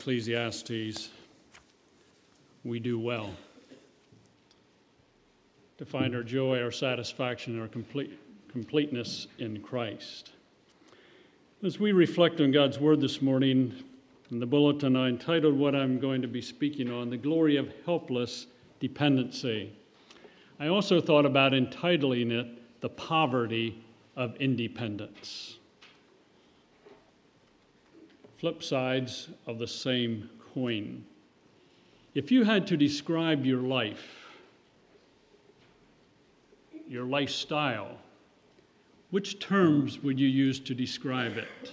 Ecclesiastes, we do well to find our joy, our satisfaction, our complete, completeness in Christ. As we reflect on God's Word this morning, in the bulletin, I entitled what I'm going to be speaking on The Glory of Helpless Dependency. I also thought about entitling it The Poverty of Independence flip sides of the same coin. If you had to describe your life, your lifestyle, which terms would you use to describe it?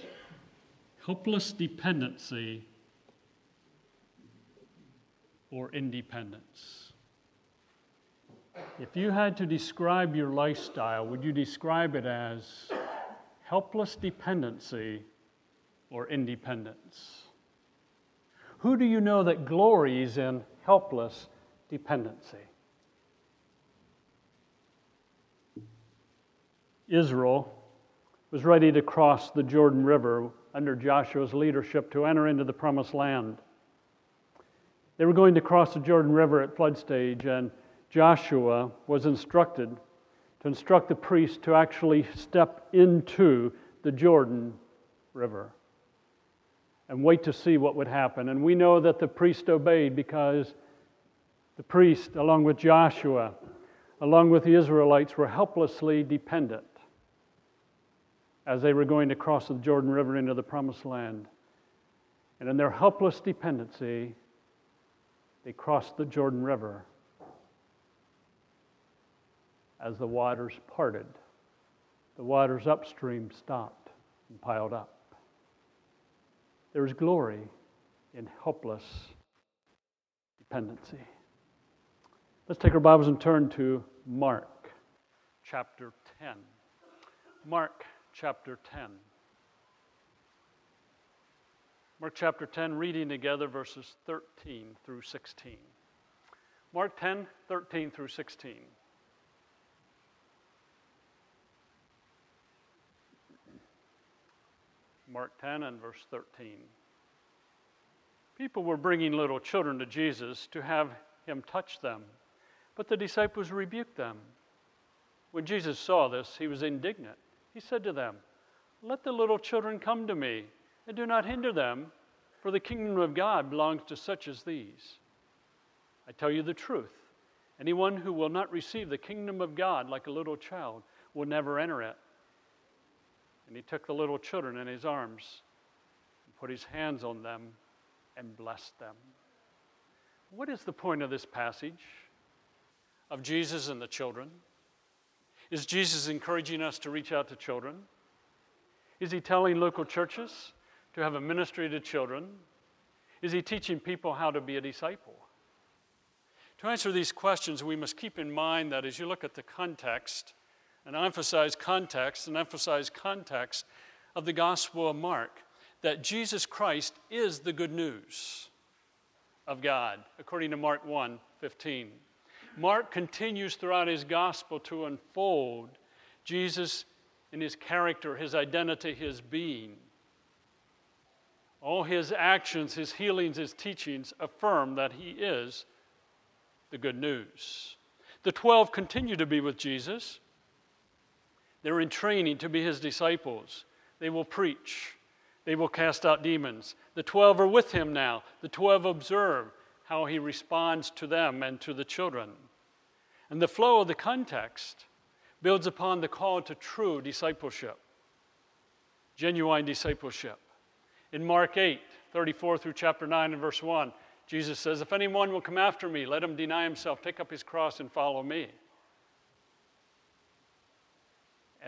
Helpless dependency or independence? If you had to describe your lifestyle, would you describe it as helpless dependency or independence? Who do you know that glories in helpless dependency? Israel was ready to cross the Jordan River under Joshua's leadership to enter into the promised land. They were going to cross the Jordan River at flood stage, and Joshua was instructed to instruct the priests to actually step into the Jordan River and wait to see what would happen. And we know that the priest obeyed because the priest, along with Joshua, along with the Israelites, were helplessly dependent as they were going to cross the Jordan River into the promised land. And in their helpless dependency, they crossed the Jordan River as the waters parted. The waters upstream stopped and piled up. There is glory in helpless dependency. Let's take our Bibles and turn to Mark chapter 10. Mark chapter 10. Mark chapter 10, reading together verses 13 through 16. Mark 10, 13 through 16. Mark 10 and verse 13. People were bringing little children to Jesus to have him touch them, but the disciples rebuked them. When Jesus saw this, he was indignant. He said to them, Let the little children come to me, and do not hinder them, for the kingdom of God belongs to such as these. I tell you the truth anyone who will not receive the kingdom of God like a little child will never enter it. And he took the little children in his arms and put his hands on them and blessed them. What is the point of this passage of Jesus and the children? Is Jesus encouraging us to reach out to children? Is he telling local churches to have a ministry to children? Is he teaching people how to be a disciple? To answer these questions, we must keep in mind that as you look at the context, and emphasize context and emphasize context of the Gospel of Mark that Jesus Christ is the good news of God, according to Mark 1 15. Mark continues throughout his gospel to unfold Jesus in his character, his identity, his being. All his actions, his healings, his teachings affirm that he is the good news. The 12 continue to be with Jesus. They're in training to be his disciples. They will preach, they will cast out demons. The 12 are with him now. The 12 observe how he responds to them and to the children. And the flow of the context builds upon the call to true discipleship, genuine discipleship. In Mark 8, 34 through chapter 9 and verse 1, Jesus says, If anyone will come after me, let him deny himself, take up his cross, and follow me.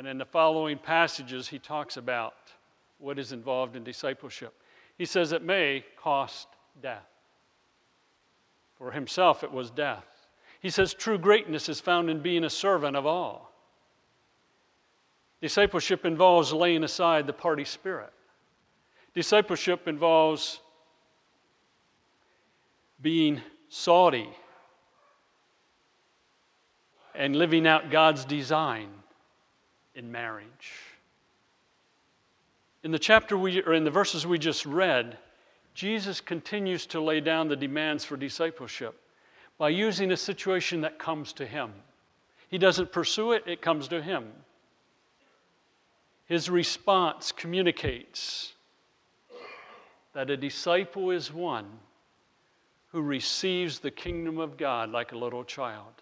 And in the following passages, he talks about what is involved in discipleship. He says it may cost death. For himself, it was death. He says true greatness is found in being a servant of all. Discipleship involves laying aside the party spirit. Discipleship involves being salty and living out God's design in marriage. In the chapter we, or in the verses we just read, Jesus continues to lay down the demands for discipleship by using a situation that comes to him. He doesn't pursue it, it comes to him. His response communicates that a disciple is one who receives the kingdom of God like a little child.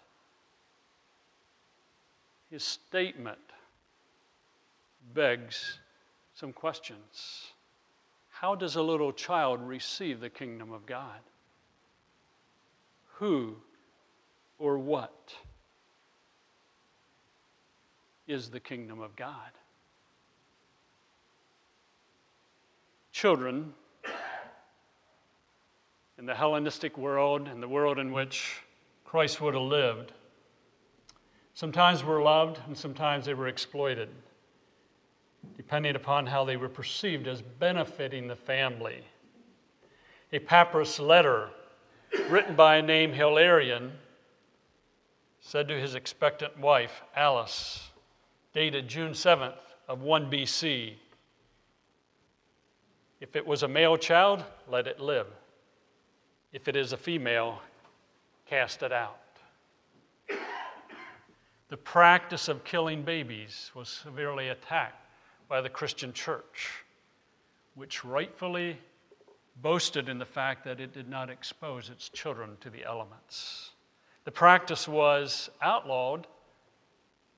His statement begs some questions. How does a little child receive the kingdom of God? Who or what is the kingdom of God? Children in the Hellenistic world and the world in which Christ would have lived sometimes were loved and sometimes they were exploited depending upon how they were perceived as benefiting the family. A papyrus letter written by a name Hilarion said to his expectant wife, Alice, dated June 7th of 1 BC, if it was a male child, let it live. If it is a female, cast it out. The practice of killing babies was severely attacked by the Christian church, which rightfully boasted in the fact that it did not expose its children to the elements. The practice was outlawed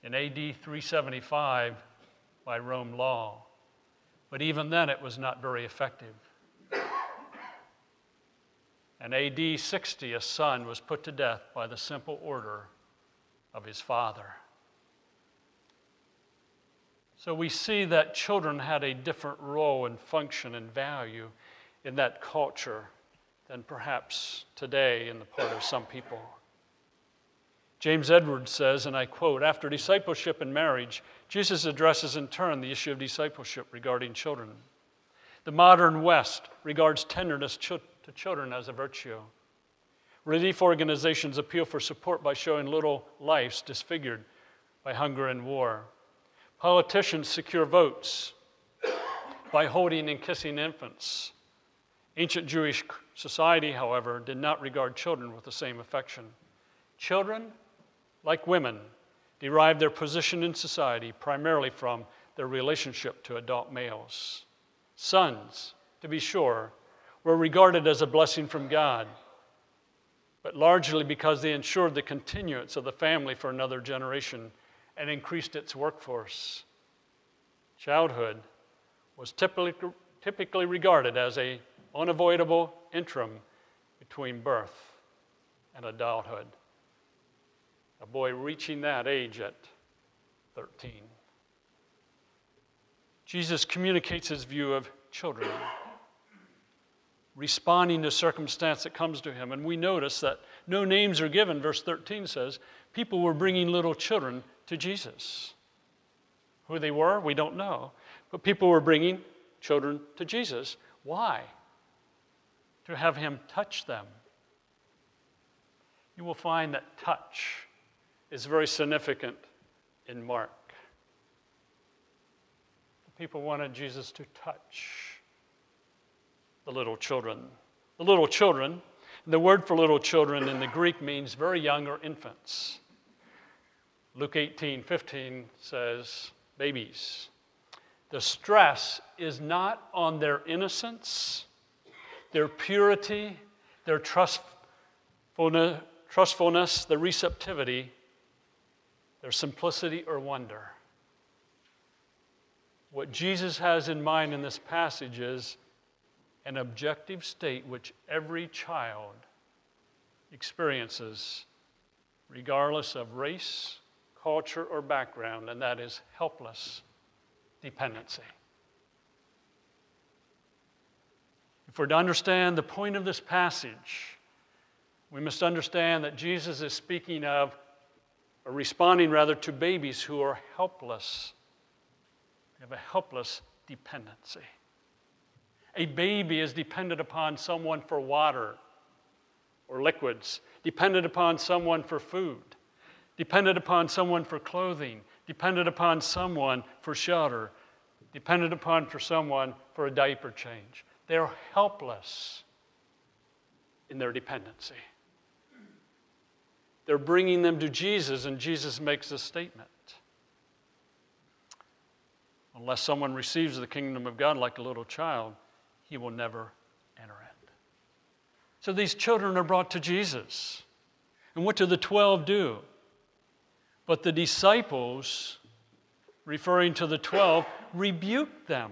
in AD 375 by Rome law, but even then it was not very effective. In AD 60, a son was put to death by the simple order of his father. So we see that children had a different role and function and value in that culture than perhaps today in the part of some people. James Edwards says, and I quote After discipleship and marriage, Jesus addresses in turn the issue of discipleship regarding children. The modern West regards tenderness to children as a virtue. Relief organizations appeal for support by showing little lives disfigured by hunger and war. Politicians secure votes by holding and kissing infants. Ancient Jewish society, however, did not regard children with the same affection. Children, like women, derived their position in society primarily from their relationship to adult males. Sons, to be sure, were regarded as a blessing from God, but largely because they ensured the continuance of the family for another generation and increased its workforce. Childhood was typically, typically regarded as a unavoidable interim between birth and adulthood. A boy reaching that age at 13. Jesus communicates his view of children, responding to circumstance that comes to him. And we notice that no names are given. Verse 13 says, People were bringing little children to Jesus. Who they were, we don't know. But people were bringing children to Jesus. Why? To have him touch them. You will find that touch is very significant in Mark. The people wanted Jesus to touch the little children. The little children, the word for little children in the Greek means very young or infants. Luke 18 15 says, babies. The stress is not on their innocence, their purity, their trustfulness, trustfulness, their receptivity, their simplicity or wonder. What Jesus has in mind in this passage is an objective state which every child experiences, regardless of race, culture, or background, and that is helpless dependency. If we're to understand the point of this passage, we must understand that Jesus is speaking of, or responding rather, to babies who are helpless. They have a helpless dependency. A baby is dependent upon someone for water or liquids, dependent upon someone for food dependent upon someone for clothing, dependent upon someone for shelter, dependent upon for someone for a diaper change. They're helpless in their dependency. They're bringing them to Jesus, and Jesus makes a statement. Unless someone receives the kingdom of God like a little child, he will never enter it. So these children are brought to Jesus. And what do the 12 do? But the disciples, referring to the 12, rebuked them.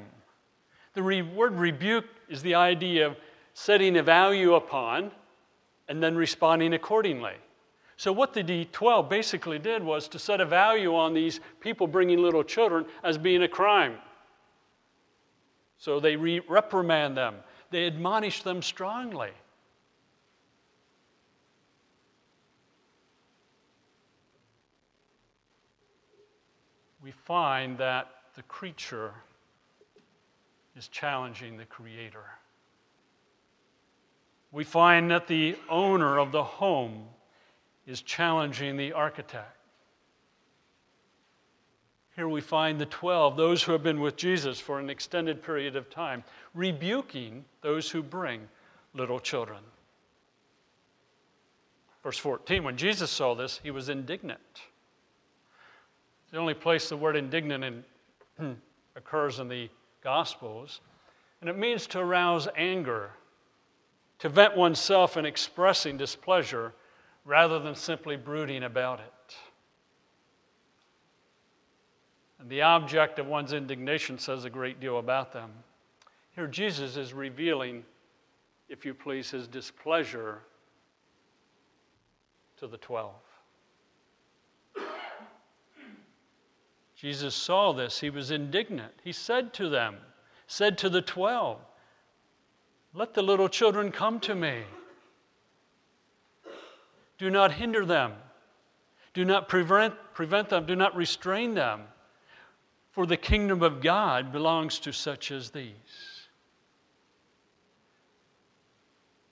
The re- word rebuke is the idea of setting a value upon and then responding accordingly. So, what the D12 basically did was to set a value on these people bringing little children as being a crime. So, they re- reprimand them, they admonish them strongly. We find that the creature is challenging the creator. We find that the owner of the home is challenging the architect. Here we find the 12, those who have been with Jesus for an extended period of time, rebuking those who bring little children. Verse 14 When Jesus saw this, he was indignant. It's the only place the word indignant in, occurs in the Gospels. And it means to arouse anger, to vent oneself in expressing displeasure rather than simply brooding about it. And the object of one's indignation says a great deal about them. Here, Jesus is revealing, if you please, his displeasure to the twelve. Jesus saw this. He was indignant. He said to them, said to the twelve, Let the little children come to me. Do not hinder them. Do not prevent, prevent them. Do not restrain them. For the kingdom of God belongs to such as these.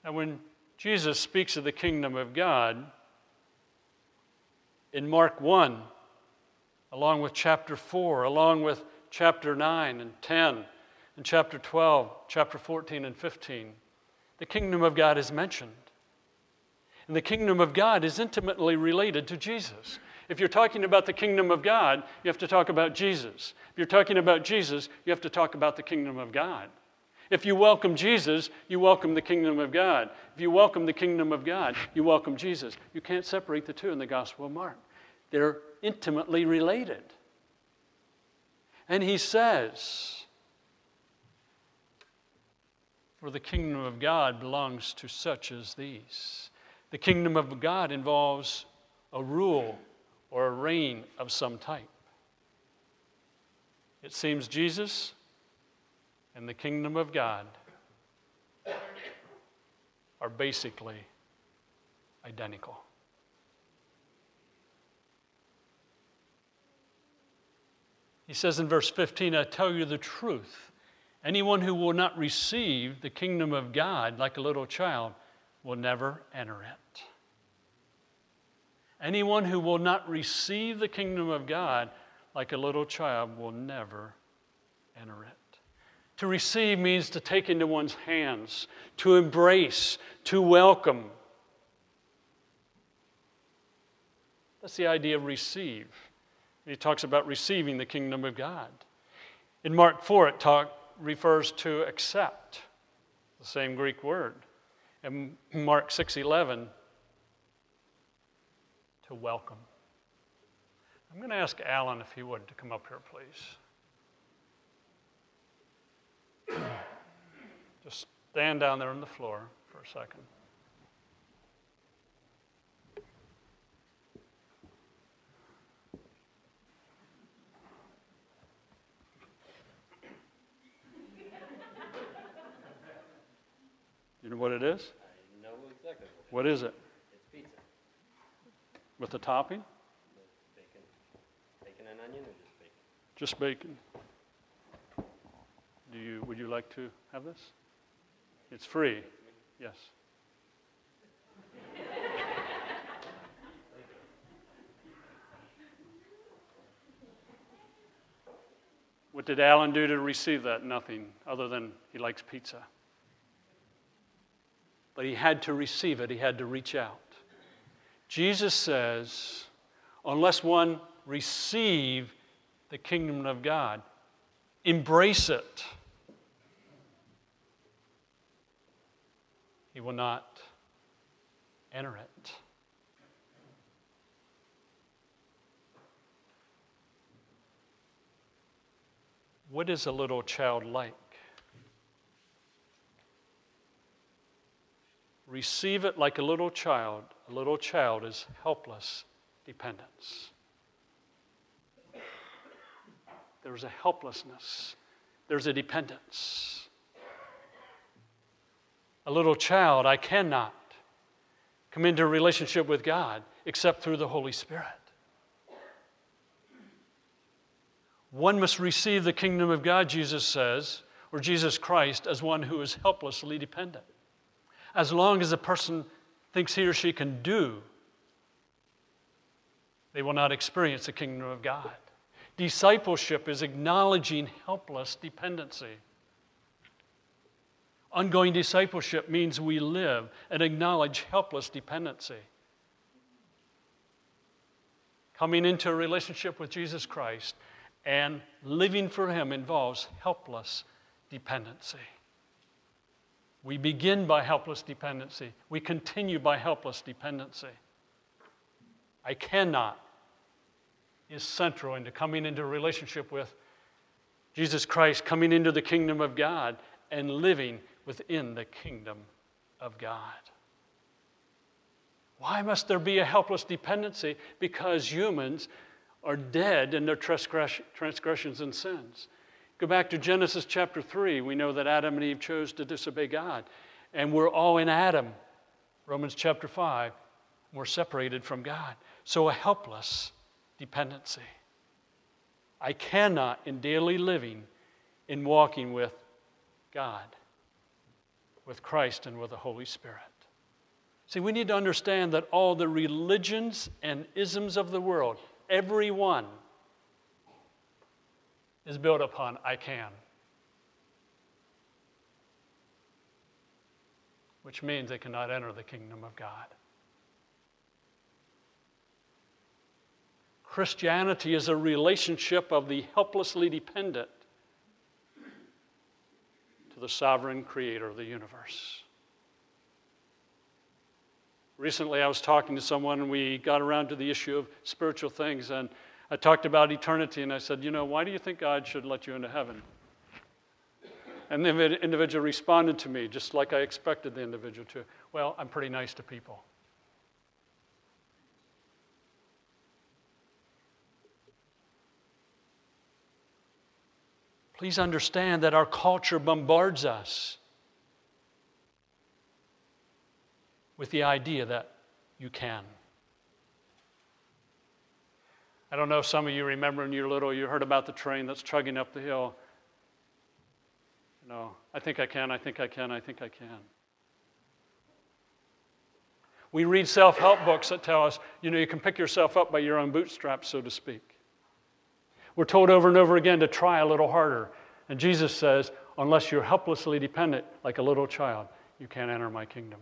And when Jesus speaks of the kingdom of God, in Mark 1, along with chapter 4, along with chapter 9 and 10, and chapter 12, chapter 14 and 15, the kingdom of God is mentioned. And the kingdom of God is intimately related to Jesus. If you're talking about the kingdom of God, you have to talk about Jesus. If you're talking about Jesus, you have to talk about the kingdom of God. If you welcome Jesus, you welcome the kingdom of God. If you welcome the kingdom of God, you welcome Jesus. You can't separate the two in the Gospel of Mark, they're intimately related. And he says, For the kingdom of God belongs to such as these. The kingdom of God involves a rule or a reign of some type. It seems Jesus and the kingdom of God are basically identical. He says in verse 15, I tell you the truth. Anyone who will not receive the kingdom of God like a little child will never enter it. Anyone who will not receive the kingdom of God like a little child will never enter it. To receive means to take into one's hands, to embrace, to welcome. That's the idea of receive. He talks about receiving the kingdom of God. In Mark 4, it talk, refers to accept, the same Greek word and Mark 6:11 to welcome. I'm going to ask Alan if he would to come up here, please. Just stand down there on the floor for a second. You know what it is? I know exactly what What is it? It's pizza. With the topping? Bacon. Bacon and onion or just bacon? Just bacon. Do you, would you like to have this? It's free. Yes. what did Alan do to receive that? Nothing, other than he likes pizza. But he had to receive it, he had to reach out. Jesus says, unless one receive the kingdom of God, embrace it, he will not enter it. What is a little child like? Receive it like a little child. A little child is helpless dependence. There's a helplessness, there's a dependence. A little child, I cannot come into a relationship with God except through the Holy Spirit. One must receive the kingdom of God, Jesus says, or Jesus Christ, as one who is helplessly dependent. As long as a person thinks he or she can do, they will not experience the kingdom of God. Discipleship is acknowledging helpless dependency. Ongoing discipleship means we live and acknowledge helpless dependency. Coming into a relationship with Jesus Christ and living for Him involves helpless dependency. We begin by helpless dependency, we continue by helpless dependency. I cannot is central into coming into relationship with Jesus Christ, coming into the kingdom of God, and living within the kingdom of God. Why must there be a helpless dependency? Because humans are dead in their transgressions and sins. Go back to Genesis chapter 3. We know that Adam and Eve chose to disobey God. And we're all in Adam. Romans chapter 5. We're separated from God. So a helpless dependency. I cannot, in daily living, in walking with God, with Christ, and with the Holy Spirit. See, we need to understand that all the religions and isms of the world, every one, is built upon I can. Which means they cannot enter the kingdom of God. Christianity is a relationship of the helplessly dependent to the sovereign creator of the universe. Recently, I was talking to someone and we got around to the issue of spiritual things, and I talked about eternity, and I said, You know, why do you think God should let you into heaven? And the individual responded to me just like I expected the individual to. Well, I'm pretty nice to people. Please understand that our culture bombards us with the idea that you can. I don't know if some of you remember when you were little, you heard about the train that's chugging up the hill. You know, I think I can, I think I can, I think I can. We read self help books that tell us, you know, you can pick yourself up by your own bootstraps, so to speak. We're told over and over again to try a little harder. And Jesus says, unless you're helplessly dependent like a little child, you can't enter my kingdom.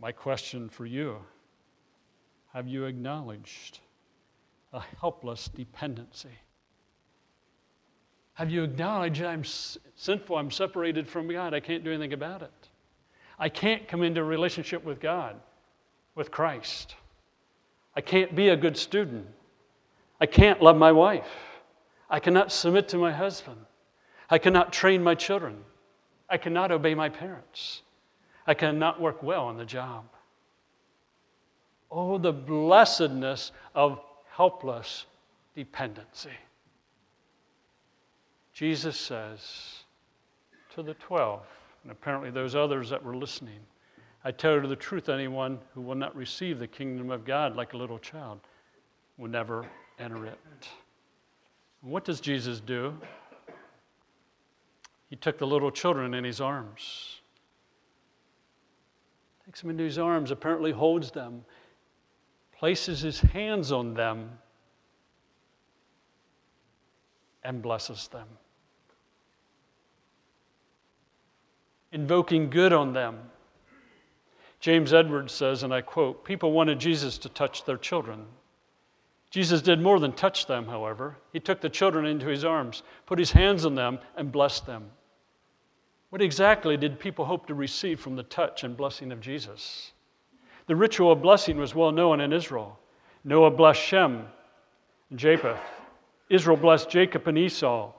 My question for you have you acknowledged a helpless dependency? Have you acknowledged I'm sinful, I'm separated from God, I can't do anything about it? I can't come into a relationship with God, with Christ. I can't be a good student. I can't love my wife. I cannot submit to my husband. I cannot train my children. I cannot obey my parents. I cannot work well on the job. Oh, the blessedness of helpless dependency. Jesus says to the 12, and apparently those others that were listening, I tell you the truth, anyone who will not receive the kingdom of God like a little child will never enter it. what does Jesus do? He took the little children in his arms takes them into his arms, apparently holds them, places his hands on them, and blesses them. invoking good on them. James Edwards says, and I quote, People wanted Jesus to touch their children. Jesus did more than touch them, however. He took the children into his arms, put his hands on them, and blessed them. What exactly did people hope to receive from the touch and blessing of Jesus? The ritual of blessing was well known in Israel. Noah blessed Shem and Japheth. Israel blessed Jacob and Esau.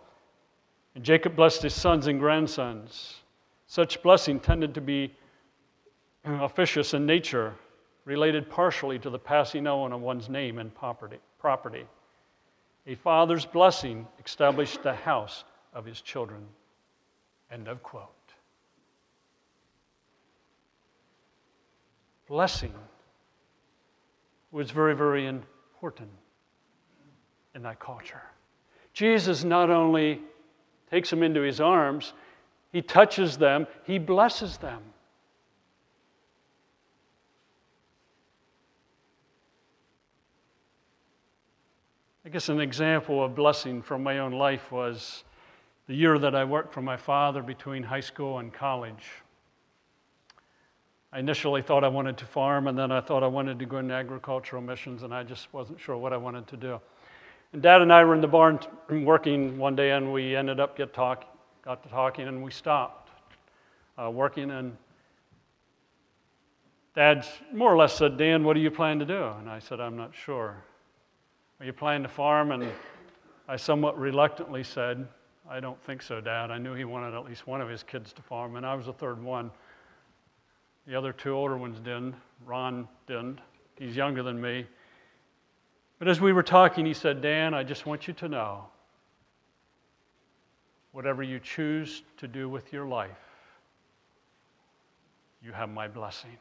And Jacob blessed his sons and grandsons. Such blessing tended to be officious in nature, related partially to the passing on of one's name and property. A father's blessing established the house of his children. End of quote. Blessing was very, very important in that culture. Jesus not only takes them into his arms, he touches them, he blesses them. I guess an example of blessing from my own life was the year that I worked for my father between high school and college. I initially thought I wanted to farm, and then I thought I wanted to go into agricultural missions, and I just wasn't sure what I wanted to do. And Dad and I were in the barn working one day, and we ended up get talk, got to talking, and we stopped uh, working. And Dad more or less said, "Dan, what do you plan to do?" And I said, "I'm not sure." Are you planning to farm? And I somewhat reluctantly said, I don't think so, Dad. I knew he wanted at least one of his kids to farm, and I was the third one. The other two older ones didn't. Ron didn't. He's younger than me. But as we were talking, he said, Dan, I just want you to know whatever you choose to do with your life, you have my blessing.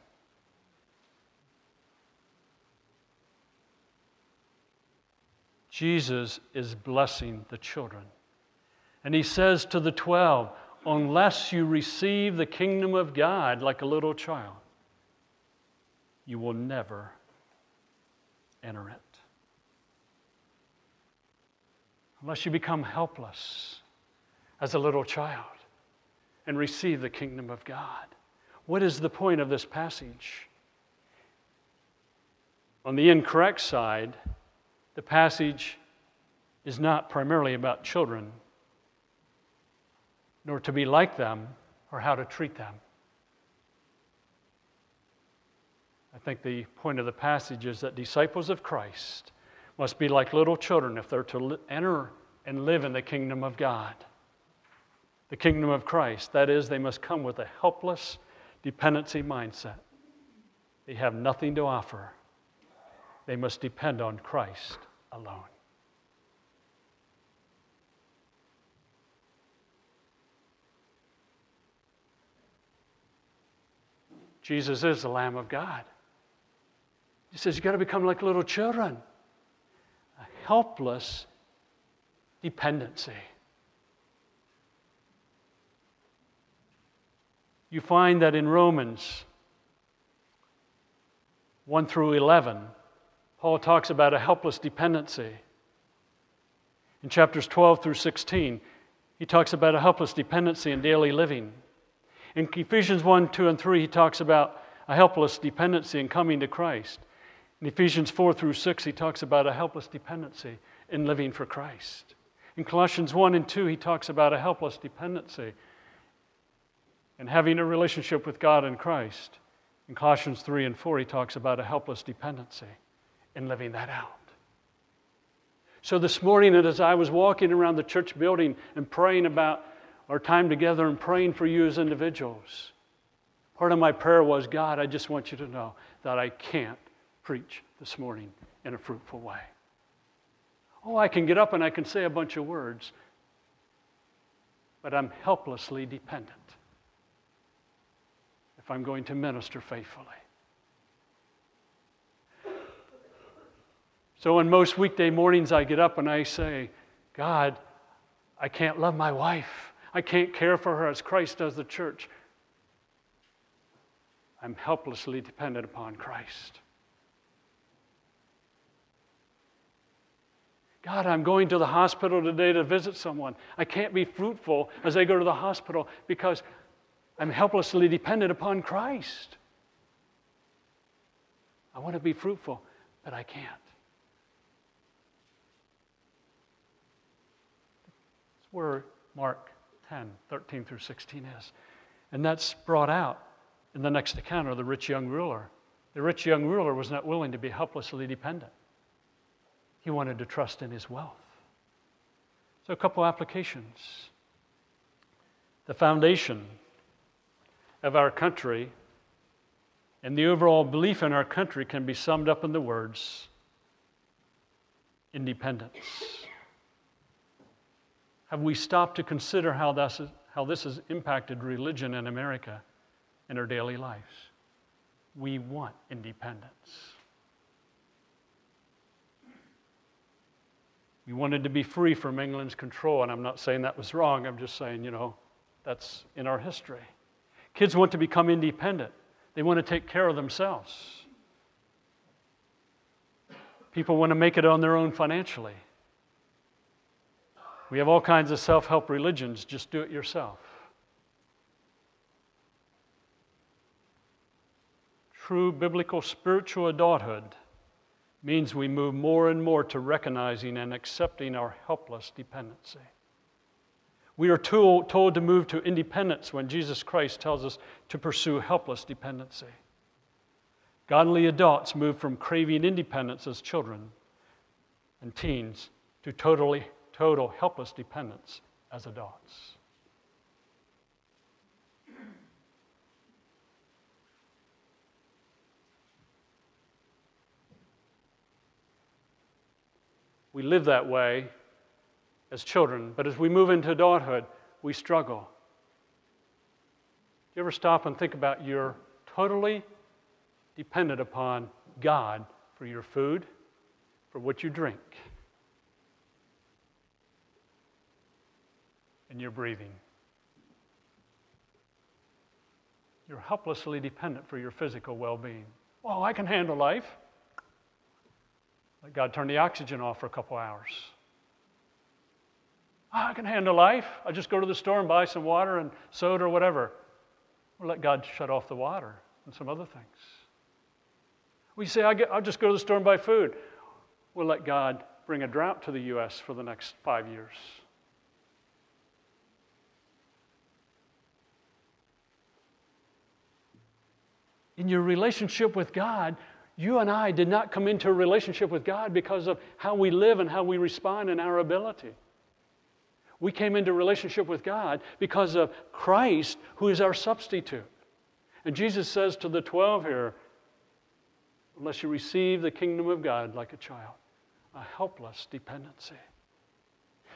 Jesus is blessing the children. And he says to the 12, Unless you receive the kingdom of God like a little child, you will never enter it. Unless you become helpless as a little child and receive the kingdom of God. What is the point of this passage? On the incorrect side, the passage is not primarily about children nor to be like them or how to treat them. I think the point of the passage is that disciples of Christ must be like little children if they're to enter and live in the kingdom of God. The kingdom of Christ. That is, they must come with a helpless dependency mindset. They have nothing to offer, they must depend on Christ alone. Jesus is the Lamb of God. He says, You've got to become like little children. A helpless dependency. You find that in Romans 1 through 11, Paul talks about a helpless dependency. In chapters 12 through 16, he talks about a helpless dependency in daily living. In Ephesians 1, 2, and 3, he talks about a helpless dependency in coming to Christ. In Ephesians 4 through 6, he talks about a helpless dependency in living for Christ. In Colossians 1 and 2, he talks about a helpless dependency in having a relationship with God and Christ. In Colossians 3 and 4, he talks about a helpless dependency in living that out. So this morning, as I was walking around the church building and praying about our time together and praying for you as individuals. Part of my prayer was God, I just want you to know that I can't preach this morning in a fruitful way. Oh, I can get up and I can say a bunch of words, but I'm helplessly dependent if I'm going to minister faithfully. So, in most weekday mornings, I get up and I say, God, I can't love my wife. I can't care for her as Christ does the church. I'm helplessly dependent upon Christ. God, I'm going to the hospital today to visit someone. I can't be fruitful as I go to the hospital because I'm helplessly dependent upon Christ. I want to be fruitful, but I can't. That's where Mark 10, 13 through 16 is. And that's brought out in the next account of the rich young ruler. The rich young ruler was not willing to be helplessly dependent, he wanted to trust in his wealth. So, a couple applications. The foundation of our country and the overall belief in our country can be summed up in the words independence. Have we stopped to consider how this, is, how this has impacted religion in America in our daily lives? We want independence. We wanted to be free from England's control, and I'm not saying that was wrong. I'm just saying, you know, that's in our history. Kids want to become independent, they want to take care of themselves. People want to make it on their own financially. We have all kinds of self help religions, just do it yourself. True biblical spiritual adulthood means we move more and more to recognizing and accepting our helpless dependency. We are told, told to move to independence when Jesus Christ tells us to pursue helpless dependency. Godly adults move from craving independence as children and teens to totally total helpless dependence as adults. We live that way as children, but as we move into adulthood, we struggle. Do you ever stop and think about you're totally dependent upon God for your food, for what you drink, and your breathing? You're helplessly dependent for your physical well being. Well, I can handle life. Let God turn the oxygen off for a couple hours. Ah, I can handle life. I just go to the store and buy some water and soda or whatever. Or let God shut off the water and some other things. We say, I'll just go to the store and buy food. We'll let God bring a drought to the U.S. for the next five years. In your relationship with God, you and I did not come into a relationship with God because of how we live and how we respond and our ability. We came into relationship with God because of Christ, who is our substitute. And Jesus says to the 12 here, unless you receive the kingdom of God like a child, a helpless dependency.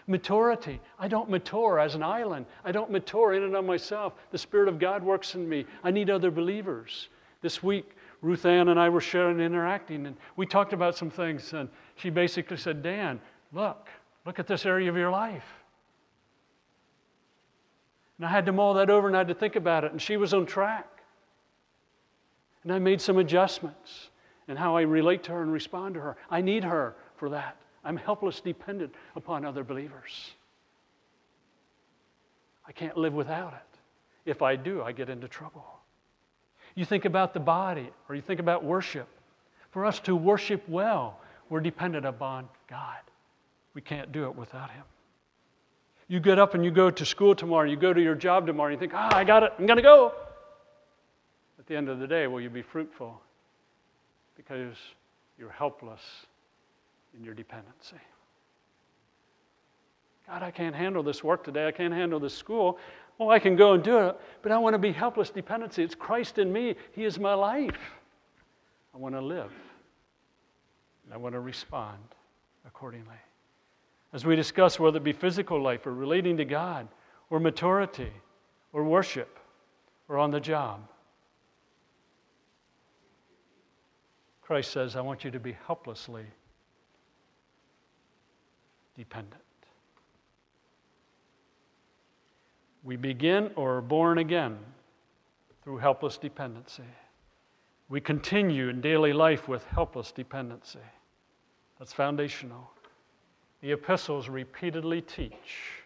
Maturity. I don't mature as an island. I don't mature in and of myself. The Spirit of God works in me. I need other believers. This week, Ruth Ann and I were sharing and interacting, and we talked about some things, and she basically said, Dan, look, look at this area of your life. And I had to mull that over and I had to think about it. And she was on track. And I made some adjustments in how I relate to her and respond to her. I need her for that. I'm helpless dependent upon other believers. I can't live without it. If I do, I get into trouble. You think about the body, or you think about worship. For us to worship well, we're dependent upon God. We can't do it without Him. You get up and you go to school tomorrow, you go to your job tomorrow, you think, ah, I got it, I'm going to go. At the end of the day, will you be fruitful? Because you're helpless in your dependency. God, I can't handle this work today. I can't handle this school. Well, I can go and do it, but I want to be helpless dependency. It's Christ in me. He is my life. I want to live. I want to respond accordingly as we discuss whether it be physical life or relating to God or maturity or worship or on the job. Christ says, I want you to be helplessly dependent. We begin or are born again through helpless dependency. We continue in daily life with helpless dependency. That's foundational. The epistles repeatedly teach,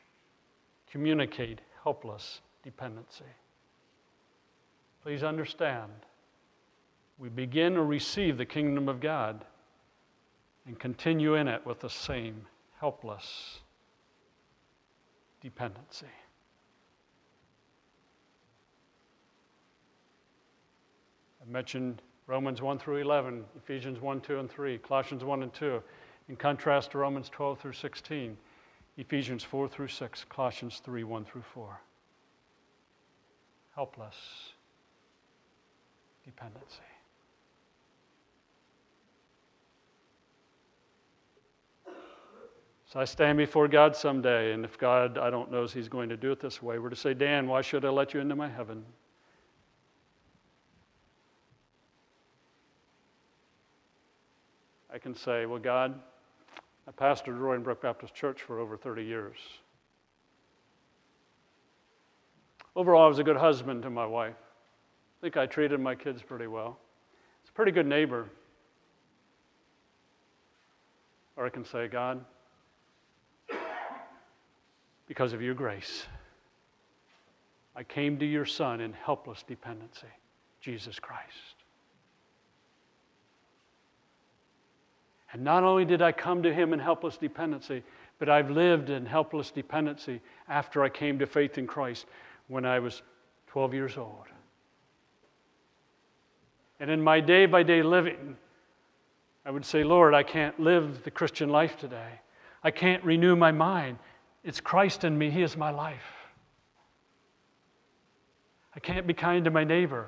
communicate helpless dependency. Please understand, we begin or receive the kingdom of God and continue in it with the same helpless dependency. I mentioned Romans 1 through 11, Ephesians 1, 2, and 3, Colossians 1 and 2, in contrast to Romans 12 through 16, Ephesians 4 through 6, Colossians 3, 1 through 4. Helpless dependency. So I stand before God someday, and if God, I don't know, if He's going to do it this way, we're to say, Dan, why should I let you into my heaven? I can say, well, God, I pastored Roaring Brook Baptist Church for over 30 years. Overall, I was a good husband to my wife. I think I treated my kids pretty well. It's a pretty good neighbor. Or I can say, God, because of your grace, I came to your Son in helpless dependency, Jesus Christ. And not only did I come to him in helpless dependency, but I've lived in helpless dependency after I came to faith in Christ when I was 12 years old. And in my day by day living, I would say, Lord, I can't live the Christian life today. I can't renew my mind. It's Christ in me, He is my life. I can't be kind to my neighbor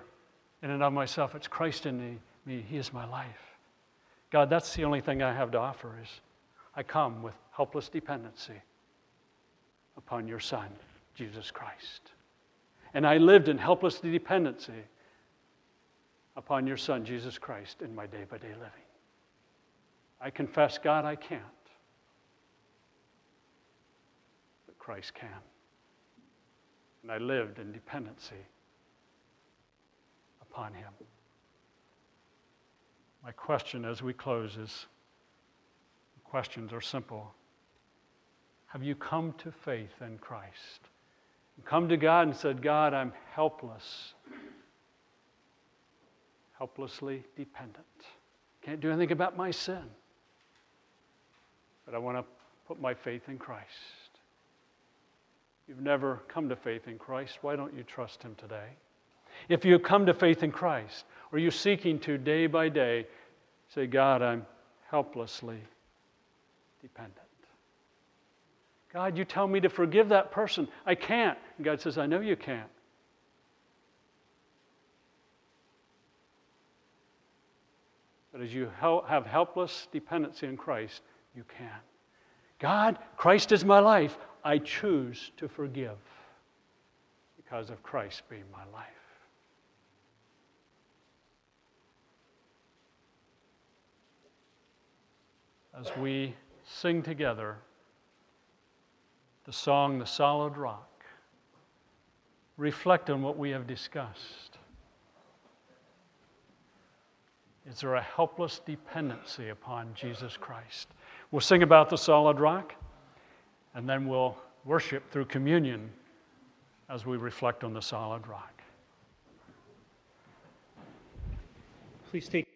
in and of myself. It's Christ in me, He is my life. God, that's the only thing I have to offer is I come with helpless dependency upon your Son, Jesus Christ. And I lived in helpless dependency upon your Son, Jesus Christ, in my day by day living. I confess, God, I can't. But Christ can. And I lived in dependency upon Him. My question as we close is questions are simple. Have you come to faith in Christ? Come to God and said, God, I'm helpless, helplessly dependent. Can't do anything about my sin. But I want to put my faith in Christ. You've never come to faith in Christ. Why don't you trust Him today? If you come to faith in Christ, or you seeking to day by day say, God, I'm helplessly dependent. God, you tell me to forgive that person. I can't. And God says, I know you can't. But as you have helpless dependency in Christ, you can. God, Christ is my life. I choose to forgive because of Christ being my life. As we sing together the song, The Solid Rock, reflect on what we have discussed. Is there a helpless dependency upon Jesus Christ? We'll sing about the solid rock, and then we'll worship through communion as we reflect on the solid rock. Please take